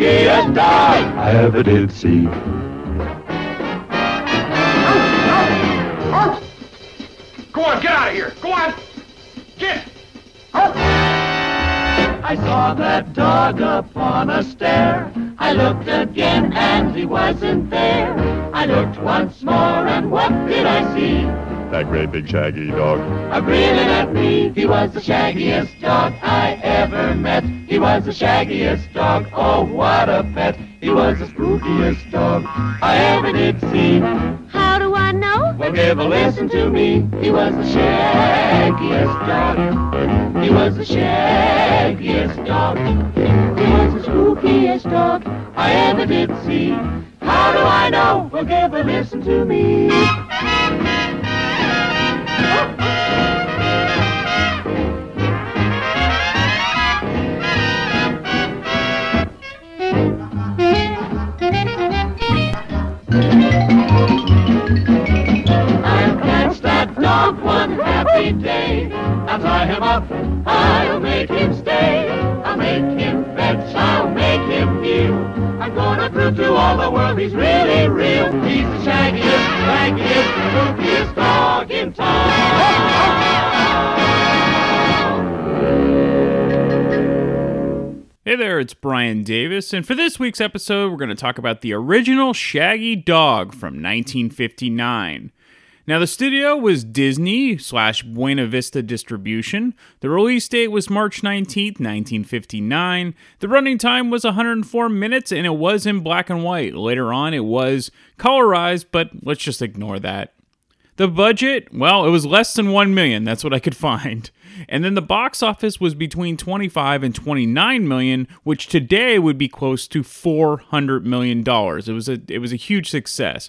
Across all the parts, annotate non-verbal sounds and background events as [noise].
Was the dog I ever did see. Go on, get out of here. Go on. Get. I saw that dog upon a stair. I looked again and he wasn't there. I looked once more and what did I see? That great big shaggy dog. A grinning at me. He was the shaggiest dog I ever met. He was the shaggiest dog. Oh, what a pet. He was the spookiest dog I ever did see. How do I know? Well, give a listen to me. He was the shaggiest dog. He was the shaggiest dog. He was the spookiest dog I ever did see. How do I know? Well, give a listen to me. He's really real. He's the shaggiest, spookiest dog in town. Hey there, it's Brian Davis, and for this week's episode, we're going to talk about the original Shaggy Dog from 1959. Now, the studio was Disney slash Buena Vista Distribution. The release date was March 19th, 1959. The running time was 104 minutes, and it was in black and white. Later on, it was colorized, but let's just ignore that. The budget, well, it was less than 1 million. That's what I could [laughs] find. And then the box office was between 25 and 29 million, which today would be close to 400 million dollars. It was a it was a huge success.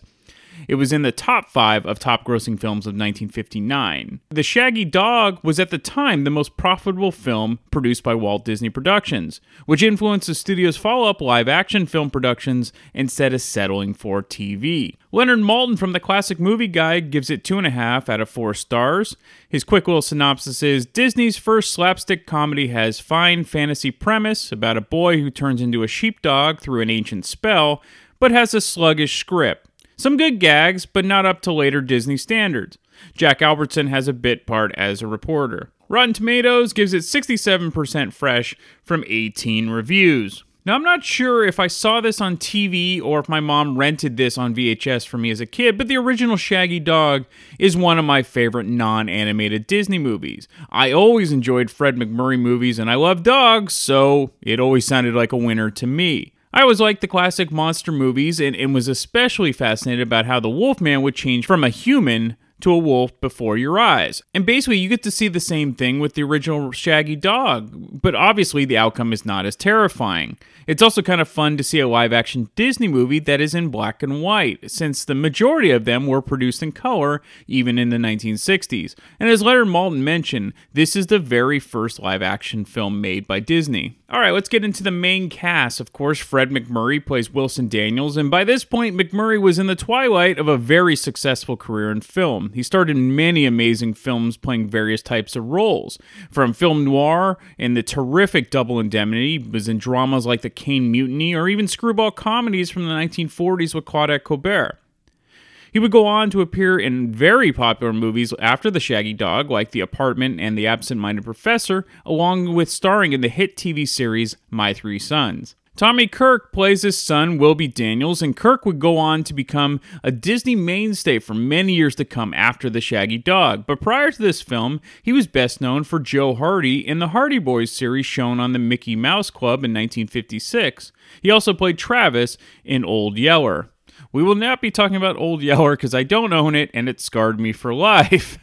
It was in the top five of top grossing films of 1959. The Shaggy Dog was at the time the most profitable film produced by Walt Disney Productions, which influenced the studio's follow up live action film productions instead of settling for TV. Leonard Maltin from the Classic Movie Guide gives it two and a half out of four stars. His quick little synopsis is Disney's first slapstick comedy has fine fantasy premise about a boy who turns into a sheepdog through an ancient spell, but has a sluggish script. Some good gags, but not up to later Disney standards. Jack Albertson has a bit part as a reporter. Rotten Tomatoes gives it 67% fresh from 18 reviews. Now, I'm not sure if I saw this on TV or if my mom rented this on VHS for me as a kid, but the original Shaggy Dog is one of my favorite non animated Disney movies. I always enjoyed Fred MacMurray movies and I love dogs, so it always sounded like a winner to me. I always liked the classic monster movies and, and was especially fascinated about how the Wolfman would change from a human to a wolf before your eyes. And basically, you get to see the same thing with the original Shaggy Dog, but obviously, the outcome is not as terrifying. It's also kind of fun to see a live action Disney movie that is in black and white, since the majority of them were produced in color even in the 1960s. And as Leonard Maltin mentioned, this is the very first live action film made by Disney. All right, let's get into the main cast. Of course, Fred MacMurray plays Wilson Daniels, and by this point, MacMurray was in the twilight of a very successful career in film. He starred in many amazing films playing various types of roles. From film noir and the terrific Double Indemnity, was in dramas like The Caine Mutiny or even screwball comedies from the 1940s with Claudette Colbert. He would go on to appear in very popular movies after The Shaggy Dog, like The Apartment and The Absent Minded Professor, along with starring in the hit TV series My Three Sons. Tommy Kirk plays his son, Wilby Daniels, and Kirk would go on to become a Disney mainstay for many years to come after The Shaggy Dog. But prior to this film, he was best known for Joe Hardy in the Hardy Boys series shown on the Mickey Mouse Club in 1956. He also played Travis in Old Yeller. We will not be talking about Old Yeller because I don't own it and it scarred me for [laughs] life.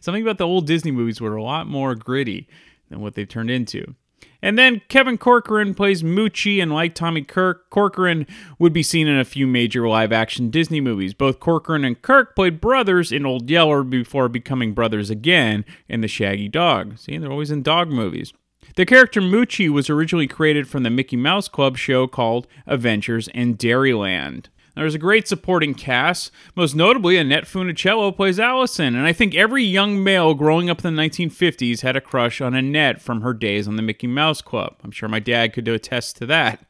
Something about the old Disney movies were a lot more gritty than what they've turned into. And then Kevin Corcoran plays Moochie, and like Tommy Kirk, Corcoran would be seen in a few major live action Disney movies. Both Corcoran and Kirk played brothers in Old Yeller before becoming brothers again in The Shaggy Dog. See, they're always in dog movies. The character Moochie was originally created from the Mickey Mouse Club show called Adventures in Dairyland. There's a great supporting cast. Most notably, Annette Funicello plays Allison, and I think every young male growing up in the 1950s had a crush on Annette from her days on the Mickey Mouse Club. I'm sure my dad could attest to that.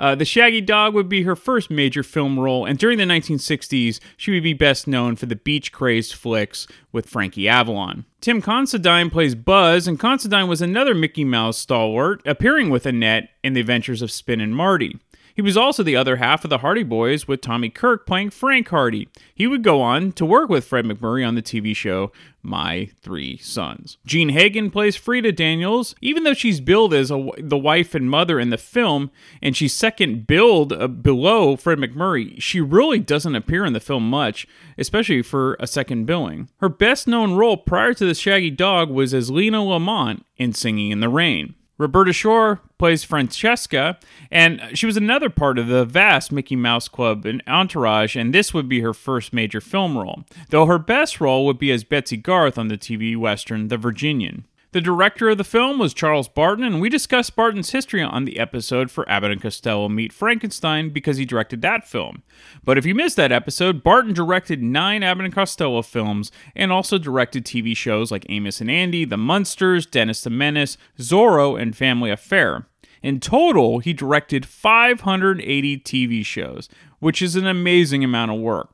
Uh, the Shaggy Dog would be her first major film role, and during the 1960s, she would be best known for the beach crazed flicks with Frankie Avalon. Tim Considine plays Buzz, and Considine was another Mickey Mouse stalwart, appearing with Annette in The Adventures of Spin and Marty. He was also the other half of the Hardy Boys with Tommy Kirk playing Frank Hardy. He would go on to work with Fred MacMurray on the TV show My Three Sons. Jean Hagen plays Frida Daniels. Even though she's billed as a, the wife and mother in the film, and she's second billed uh, below Fred MacMurray, she really doesn't appear in the film much, especially for a second billing. Her best known role prior to the Shaggy Dog was as Lena Lamont in Singing in the Rain. Roberta Shore plays Francesca, and she was another part of the vast Mickey Mouse Club and entourage, and this would be her first major film role, though her best role would be as Betsy Garth on the TV western The Virginian. The director of the film was Charles Barton, and we discussed Barton's history on the episode for Abbott and Costello Meet Frankenstein because he directed that film. But if you missed that episode, Barton directed nine Abbott and Costello films and also directed TV shows like Amos and Andy, The Munsters, Dennis the Menace, Zorro, and Family Affair. In total, he directed 580 TV shows, which is an amazing amount of work.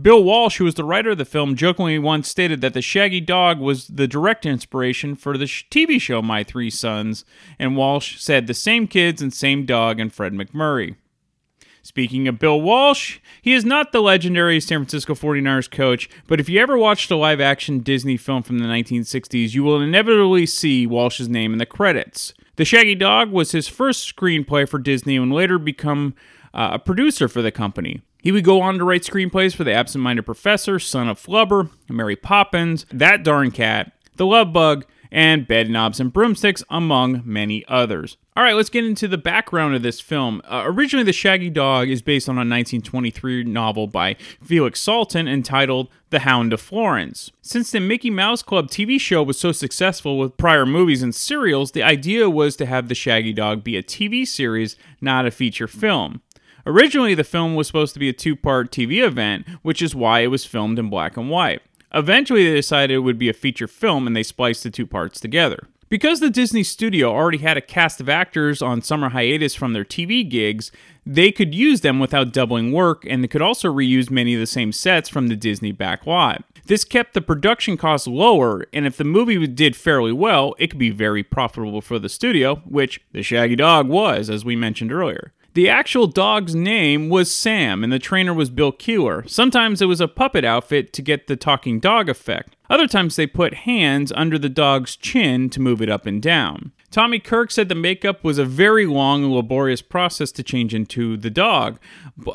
Bill Walsh, who was the writer of the film, jokingly once stated that the Shaggy Dog was the direct inspiration for the TV show My Three Sons, and Walsh said the same kids and same dog and Fred MacMurray. Speaking of Bill Walsh, he is not the legendary San Francisco 49ers coach, but if you ever watched a live action Disney film from the 1960s, you will inevitably see Walsh's name in the credits. The Shaggy Dog was his first screenplay for Disney and later become uh, a producer for the company. He would go on to write screenplays for The Absent Minded Professor, Son of Flubber, Mary Poppins, That Darn Cat, The Love Bug, and Bed Bedknobs and Broomsticks, among many others. All right, let's get into the background of this film. Uh, originally, The Shaggy Dog is based on a 1923 novel by Felix Salten entitled The Hound of Florence. Since the Mickey Mouse Club TV show was so successful with prior movies and serials, the idea was to have The Shaggy Dog be a TV series, not a feature film. Originally, the film was supposed to be a two part TV event, which is why it was filmed in black and white. Eventually, they decided it would be a feature film and they spliced the two parts together. Because the Disney studio already had a cast of actors on summer hiatus from their TV gigs, they could use them without doubling work and they could also reuse many of the same sets from the Disney backlot. This kept the production costs lower, and if the movie did fairly well, it could be very profitable for the studio, which The Shaggy Dog was, as we mentioned earlier. The actual dog's name was Sam, and the trainer was Bill Keeler. Sometimes it was a puppet outfit to get the talking dog effect. Other times they put hands under the dog's chin to move it up and down. Tommy Kirk said the makeup was a very long and laborious process to change into the dog.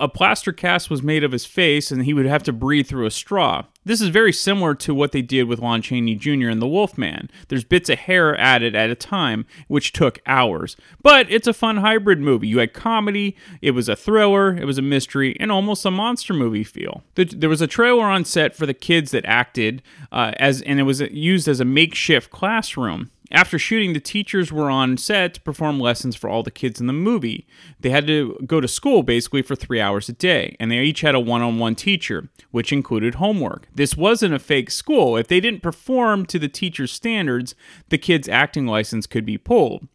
A plaster cast was made of his face, and he would have to breathe through a straw. This is very similar to what they did with Lon Chaney Jr. in The Wolfman. There's bits of hair added at a time, which took hours. But it's a fun hybrid movie. You had comedy, it was a thriller, it was a mystery, and almost a monster movie feel. There was a trailer on set for the kids that acted, uh, as and it was used as a makeshift classroom. After shooting, the teachers were on set to perform lessons for all the kids in the movie. They had to go to school basically for three hours a day, and they each had a one on one teacher, which included homework. This wasn't a fake school. If they didn't perform to the teacher's standards, the kid's acting license could be pulled.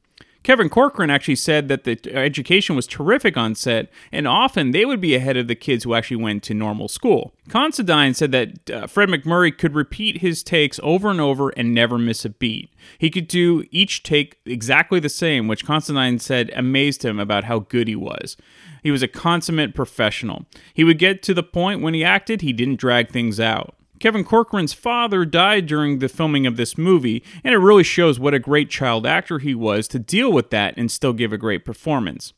Kevin Corcoran actually said that the education was terrific on set, and often they would be ahead of the kids who actually went to normal school. Considine said that uh, Fred MacMurray could repeat his takes over and over and never miss a beat. He could do each take exactly the same, which Considine said amazed him about how good he was. He was a consummate professional. He would get to the point when he acted, he didn't drag things out. Kevin Corcoran's father died during the filming of this movie, and it really shows what a great child actor he was to deal with that and still give a great performance.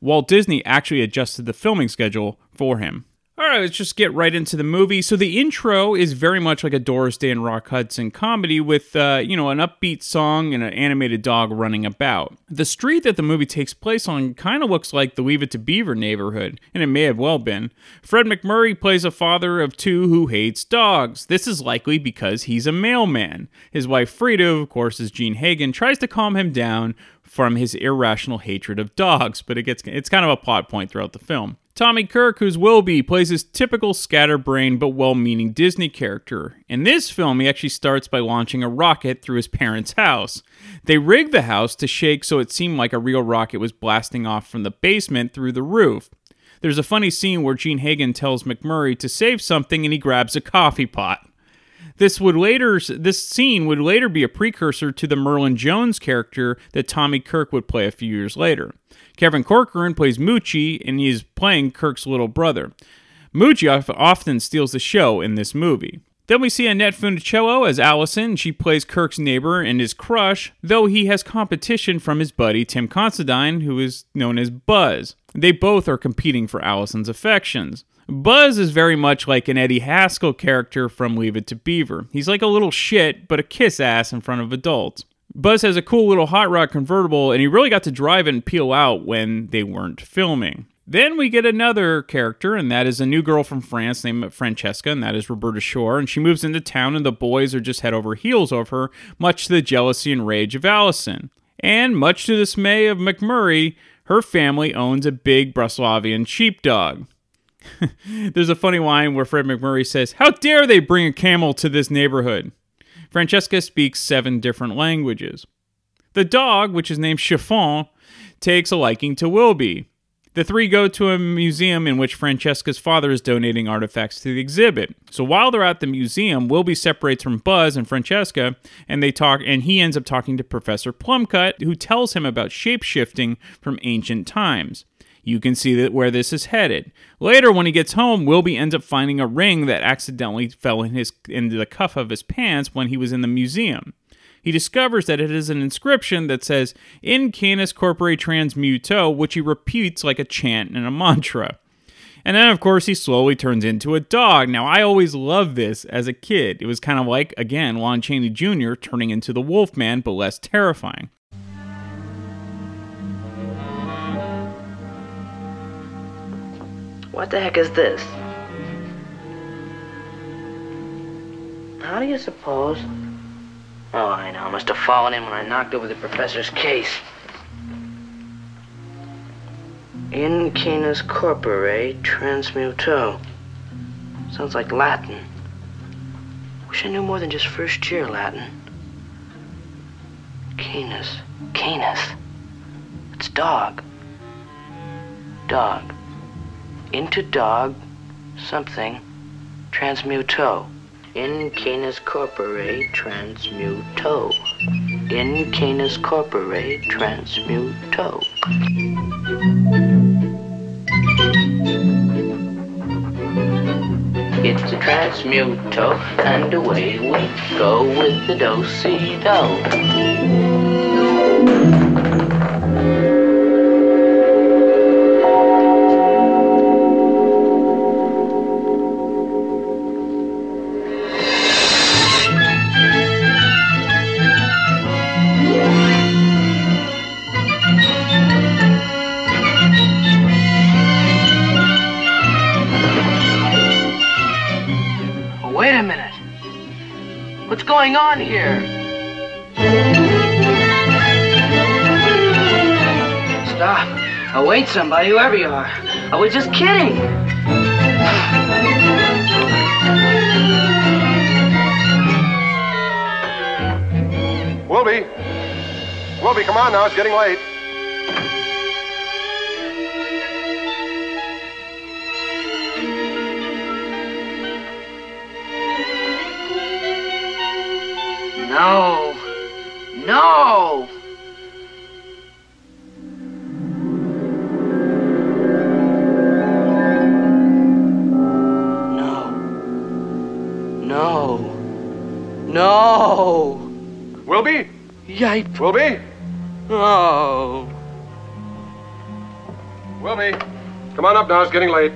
Walt Disney actually adjusted the filming schedule for him. All right, let's just get right into the movie. So the intro is very much like a Doris Day and Rock Hudson comedy with, uh, you know, an upbeat song and an animated dog running about. The street that the movie takes place on kind of looks like the Leave It to Beaver neighborhood, and it may have well been. Fred MacMurray plays a father of two who hates dogs. This is likely because he's a mailman. His wife Frida, of course, is Jean Hagen, tries to calm him down from his irrational hatred of dogs, but it gets it's kind of a plot point throughout the film. Tommy Kirk, who's Wilby, plays his typical scatterbrained but well meaning Disney character. In this film, he actually starts by launching a rocket through his parents' house. They rigged the house to shake so it seemed like a real rocket was blasting off from the basement through the roof. There's a funny scene where Jean Hagen tells MacMurray to save something and he grabs a coffee pot. This would later this scene would later be a precursor to the Merlin Jones character that Tommy Kirk would play a few years later. Kevin Corcoran plays Moochie and he is playing Kirk's little brother. Moochie often steals the show in this movie. Then we see Annette Funicello as Allison. She plays Kirk's neighbor and his crush, though he has competition from his buddy Tim Considine, who is known as Buzz. They both are competing for Allison's affections. Buzz is very much like an Eddie Haskell character from Leave It to Beaver. He's like a little shit, but a kiss ass in front of adults. Buzz has a cool little hot rod convertible, and he really got to drive and peel out when they weren't filming. Then we get another character, and that is a new girl from France named Francesca, and that is Roberta Shore. And she moves into town, and the boys are just head over heels over her, much to the jealousy and rage of Allison. And much to the dismay of MacMurray, her family owns a big Brusselvian sheepdog. [laughs] There's a funny line where Fred MacMurray says, How dare they bring a camel to this neighborhood? Francesca speaks seven different languages. The dog, which is named Chiffon, takes a liking to Wilby. The three go to a museum in which Francesca's father is donating artifacts to the exhibit. So while they're at the museum, Wilby separates from Buzz and Francesca, and they talk and he ends up talking to Professor Plumcutt, who tells him about shapeshifting from ancient times. You can see that where this is headed. Later, when he gets home, Wilby ends up finding a ring that accidentally fell in his into the cuff of his pants when he was in the museum. He discovers that it is an inscription that says "In Canis Corpore Transmuto," which he repeats like a chant and a mantra. And then, of course, he slowly turns into a dog. Now, I always loved this as a kid. It was kind of like, again, Lon Chaney Jr. turning into the Wolfman, but less terrifying. What the heck is this? How do you suppose? Oh, I know. I must have fallen in when I knocked over the professor's case. In canis corpore transmuto. Sounds like Latin. Wish I knew more than just first year Latin. Canis. Canis. It's dog. Dog into dog something transmuto. In canis corpore transmuto. In canis corpore transmuto. It's a transmuto, and away we go with the do-si-do. Wait somebody, whoever you are. I was just kidding. Wilby. Wilby, come on now. It's getting late. Wilby? Yipe. Wilby? Oh. Wilby, come on up now. It's getting late.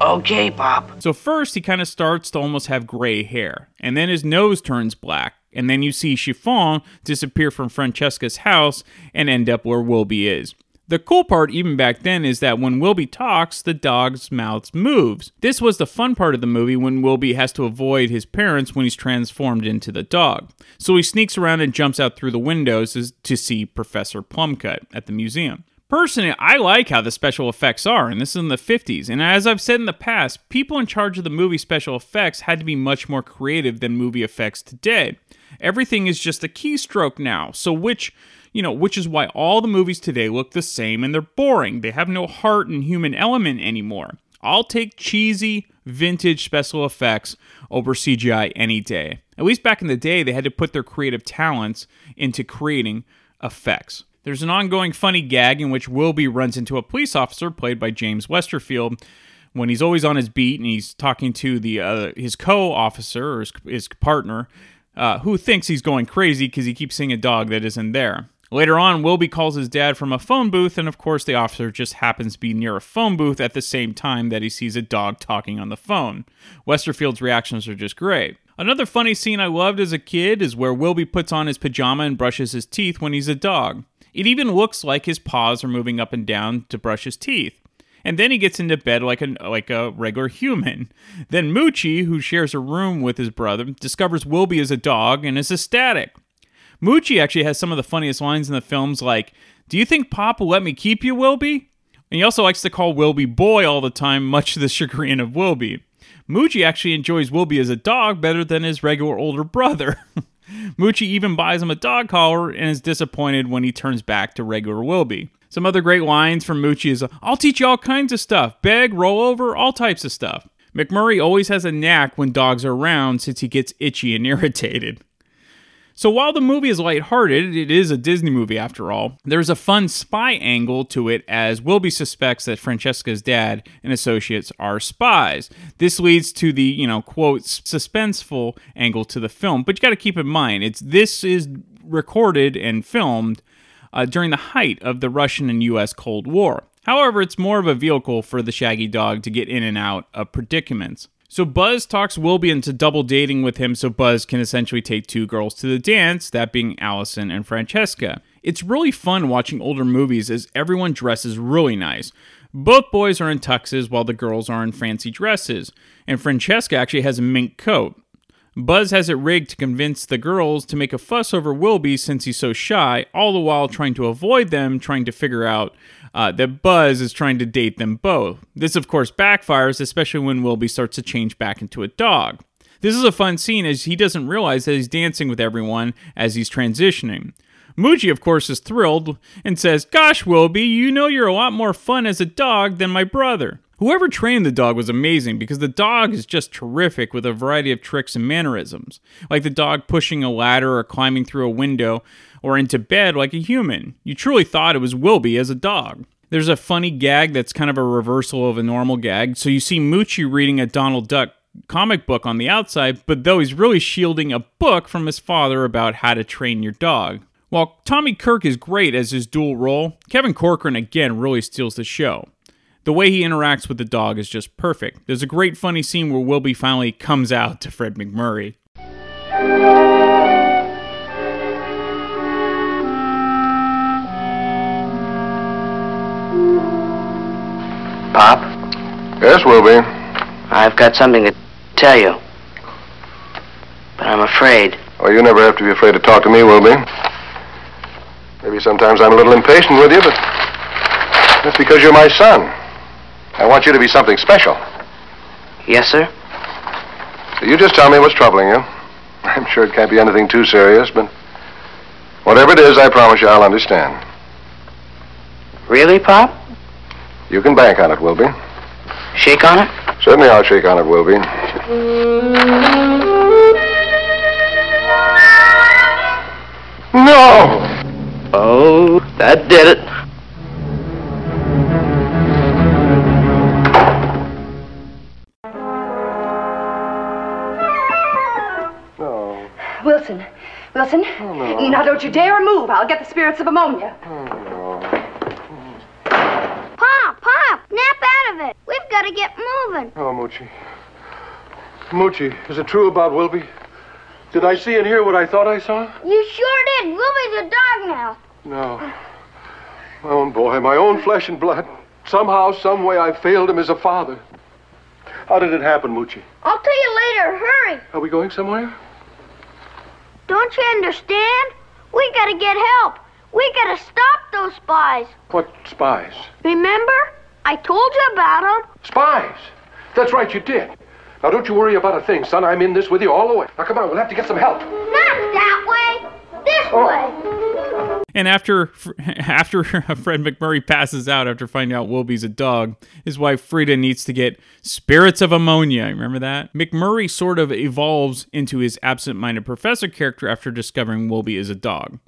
Okay, Pop. So first he kind of starts to almost have gray hair, and then his nose turns black, and then you see Chiffon disappear from Francesca's house and end up where Wilby is. The cool part, even back then, is that when Wilby talks, the dog's mouth moves. This was the fun part of the movie when Wilby has to avoid his parents when he's transformed into the dog. So he sneaks around and jumps out through the windows to see Professor Plumcutt at the museum. Personally, I like how the special effects are, and this is in the 50s. And as I've said in the past, people in charge of the movie special effects had to be much more creative than movie effects today. Everything is just a keystroke now. So which, you know, which is why all the movies today look the same and they're boring. They have no heart and human element anymore. I'll take cheesy, vintage special effects over CGI any day. At least back in the day, they had to put their creative talents into creating effects. There's an ongoing funny gag in which Wilby runs into a police officer played by James Westerfield when he's always on his beat and he's talking to the uh, his co-officer or his, his partner uh, who thinks he's going crazy because he keeps seeing a dog that isn't there. Later on, Wilby calls his dad from a phone booth, and of course, the officer just happens to be near a phone booth at the same time that he sees a dog talking on the phone. Westerfield's reactions are just great. Another funny scene I loved as a kid is where Wilby puts on his pajama and brushes his teeth when he's a dog. It even looks like his paws are moving up and down to brush his teeth. And then he gets into bed like a like a regular human. Then Moochie, who shares a room with his brother, discovers Wilby is a dog and is ecstatic. Moochie actually has some of the funniest lines in the films, like, "Do you think Pop will let me keep you, Wilby?" And he also likes to call Wilby boy all the time, much to the chagrin of Wilby. Moochie actually enjoys Wilby as a dog better than his regular older brother. [laughs] Moochie even buys him a dog collar and is disappointed when he turns back to regular Wilby. Some other great lines from Moochie is I'll teach you all kinds of stuff beg, roll over, all types of stuff. MacMurray always has a knack when dogs are around since he gets itchy and [laughs] irritated. So while the movie is lighthearted, it is a Disney movie after all. There's a fun spy angle to it as Wilby suspects that Francesca's dad and associates are spies. This leads to the, you know, quote suspenseful angle to the film, but you got to keep in mind it's this is recorded and filmed uh, during the height of the Russian and US Cold War. However, it's more of a vehicle for the shaggy dog to get in and out of predicaments. So Buzz talks Wilby into double dating with him so Buzz can essentially take two girls to the dance, that being Allison and Francesca. It's really fun watching older movies as everyone dresses really nice. Both boys are in tuxes while the girls are in fancy dresses, and Francesca actually has a mink coat. Buzz has it rigged to convince the girls to make a fuss over Wilby since he's so shy, all the while trying to avoid them, trying to figure out uh, that Buzz is trying to date them both. This, of course, backfires, especially when Wilby starts to change back into a dog. This is a fun scene as he doesn't realize that he's dancing with everyone as he's transitioning. Moochie, of course, is thrilled and says, Gosh, Wilby, you know you're a lot more fun as a dog than my brother. Whoever trained the dog was amazing because the dog is just terrific with a variety of tricks and mannerisms, like the dog pushing a ladder or climbing through a window or into bed like a human. You truly thought it was Wilby as a dog. There's a funny gag that's kind of a reversal of a normal gag. So you see Moochie reading a Donald Duck comic book on the outside, but though he's really shielding a book from his father about how to train your dog. While Tommy Kirk is great as his dual role, Kevin Corcoran again really steals the show. The way he interacts with the dog is just perfect. There's a great funny scene where Wilby finally comes out to Fred MacMurray. Pop, Yes, Wilby. I've got something to tell you. But I'm afraid. Well, you never have to be afraid to talk to me, Wilby. Maybe sometimes I'm a little impatient with you, but that's because you're my son. I want you to be something special. Yes, sir? So you just tell me what's troubling you. I'm sure it can't be anything too serious, but whatever it is, I promise you I'll understand. Really, Pop? You can bank on it, Wilby. Shake on it? Certainly I'll shake on it, Wilby. No! Oh, that did it. Wilson, Wilson, now don't you dare move. I'll get the spirits of ammonia. Oh. Pop, Pop, snap out of it. We've gotta get moving. Oh, Moochie. Moochie, is it true about Wilby? Did I see and hear what I thought I saw? You sure did. Wilby's a dog now. No. My own boy, my own flesh and blood. Somehow, some way, I failed him as a father. How did it happen, Moochie? I'll tell you later. Hurry. Are we going somewhere? Don't you understand? We gotta get help. We gotta stop those spies. What spies? Remember? I told you about them. Spies! That's right, you did. Now, don't you worry about a thing, son. I'm in this with you all the way. Now, come on, we'll have to get some help. Not that way. This way. And after [laughs] after [laughs] Fred MacMurray passes out after finding out Wilby's a dog, his wife Frida needs to get spirits of ammonia. Remember that? MacMurray sort of evolves into his absent-minded professor character after discovering Wilby is a dog.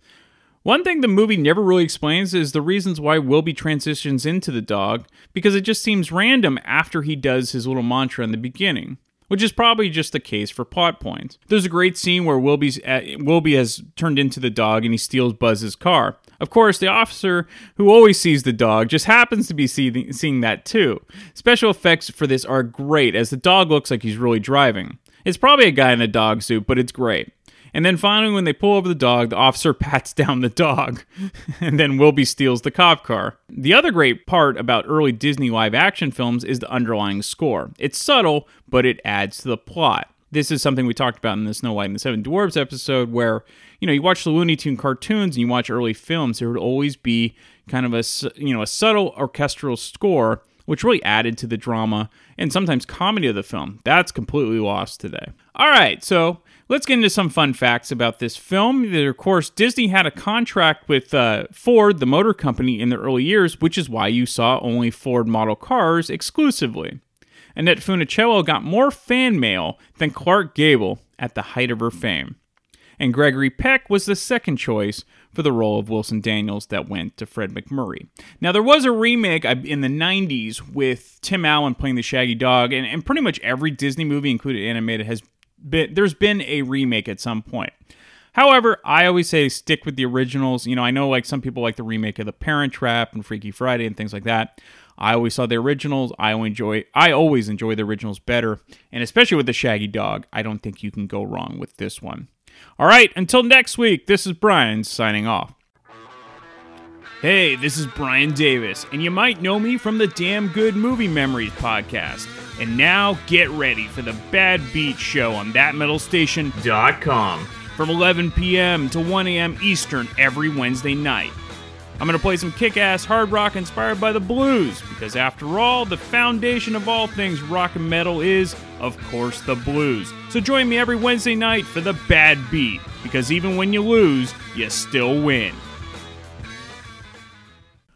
One thing the movie never really explains is the reasons why Wilby transitions into the dog, because it just seems random after he does his little mantra in the beginning, which is probably just the case for plot points. There's a great scene where Wilby's uh, Wilby has turned into the dog and he steals Buzz's car. Of course, the officer who always sees the dog just happens to be see- seeing that too. Special effects for this are great, as the dog looks like he's really driving. It's probably a guy in a dog suit, but it's great. And then finally, when they pull over the dog, the officer [laughs] pats down the dog, [laughs] and then Wilby steals the cop car. The other great part about early Disney live action films is the underlying score. It's subtle, but it adds to the plot. This is something we talked about in the Snow White and the Seven Dwarfs episode, where you know you watch the Looney Tune cartoons and you watch early films. There would always be kind of a you know a subtle orchestral score which really added to the drama and sometimes comedy of the film. That's completely lost today. All right, so let's get into some fun facts about this film. Of course, Disney had a contract with uh, Ford, the motor company, in the early years, which is why you saw only Ford model cars exclusively. Annette Funicello got more fan mail than Clark Gable at the height of her fame. And Gregory Peck was the second choice for the role of Wilson Daniels that went to Fred MacMurray. Now, there was a remake in the 90s with Tim Allen playing the Shaggy Dog, and, and pretty much every Disney movie, included animated, has been there's been a remake at some point. However, I always say stick with the originals. You know, I know like some people like the remake of The Parent Trap and Freaky Friday and things like that. I always saw the originals. I enjoy I always enjoy the originals better, and especially with the Shaggy Dog, I don't think you can go wrong with this one. All right, until next week, this is Brian signing off. Hey, this is Brian Davis, and you might know me from the Damn Good Movie Memories podcast. And now get ready for the Bad Beat Show on thatmetalstation.com from 11 p.m. to 1 a.m. Eastern every Wednesday night. I'm going to play some kick ass hard rock inspired by the blues, because after all, the foundation of all things rock and metal is, of course, the blues. So join me every Wednesday night for the Bad Beat, because even when you lose, you still win.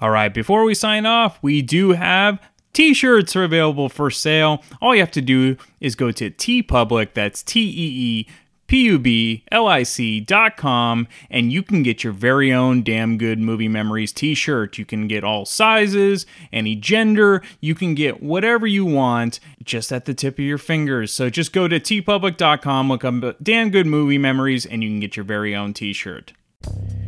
All right, before we sign off, we do have T-shirts are available for sale. All you have to do is go to TeePublic. That's T E E P U B L I C dot com, and you can get your very own damn good movie memories T-shirt. You can get all sizes, any gender. You can get whatever you want, just at the tip of your fingers. So just go to teepublic.com, look up damn good movie memories, and you can get your very own T-shirt.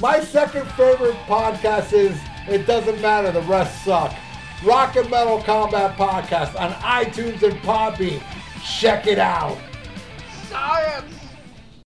my second favorite podcast is It Doesn't Matter, the rest suck. Rock and Metal Combat Podcast on iTunes and Podbean. Check it out. Science!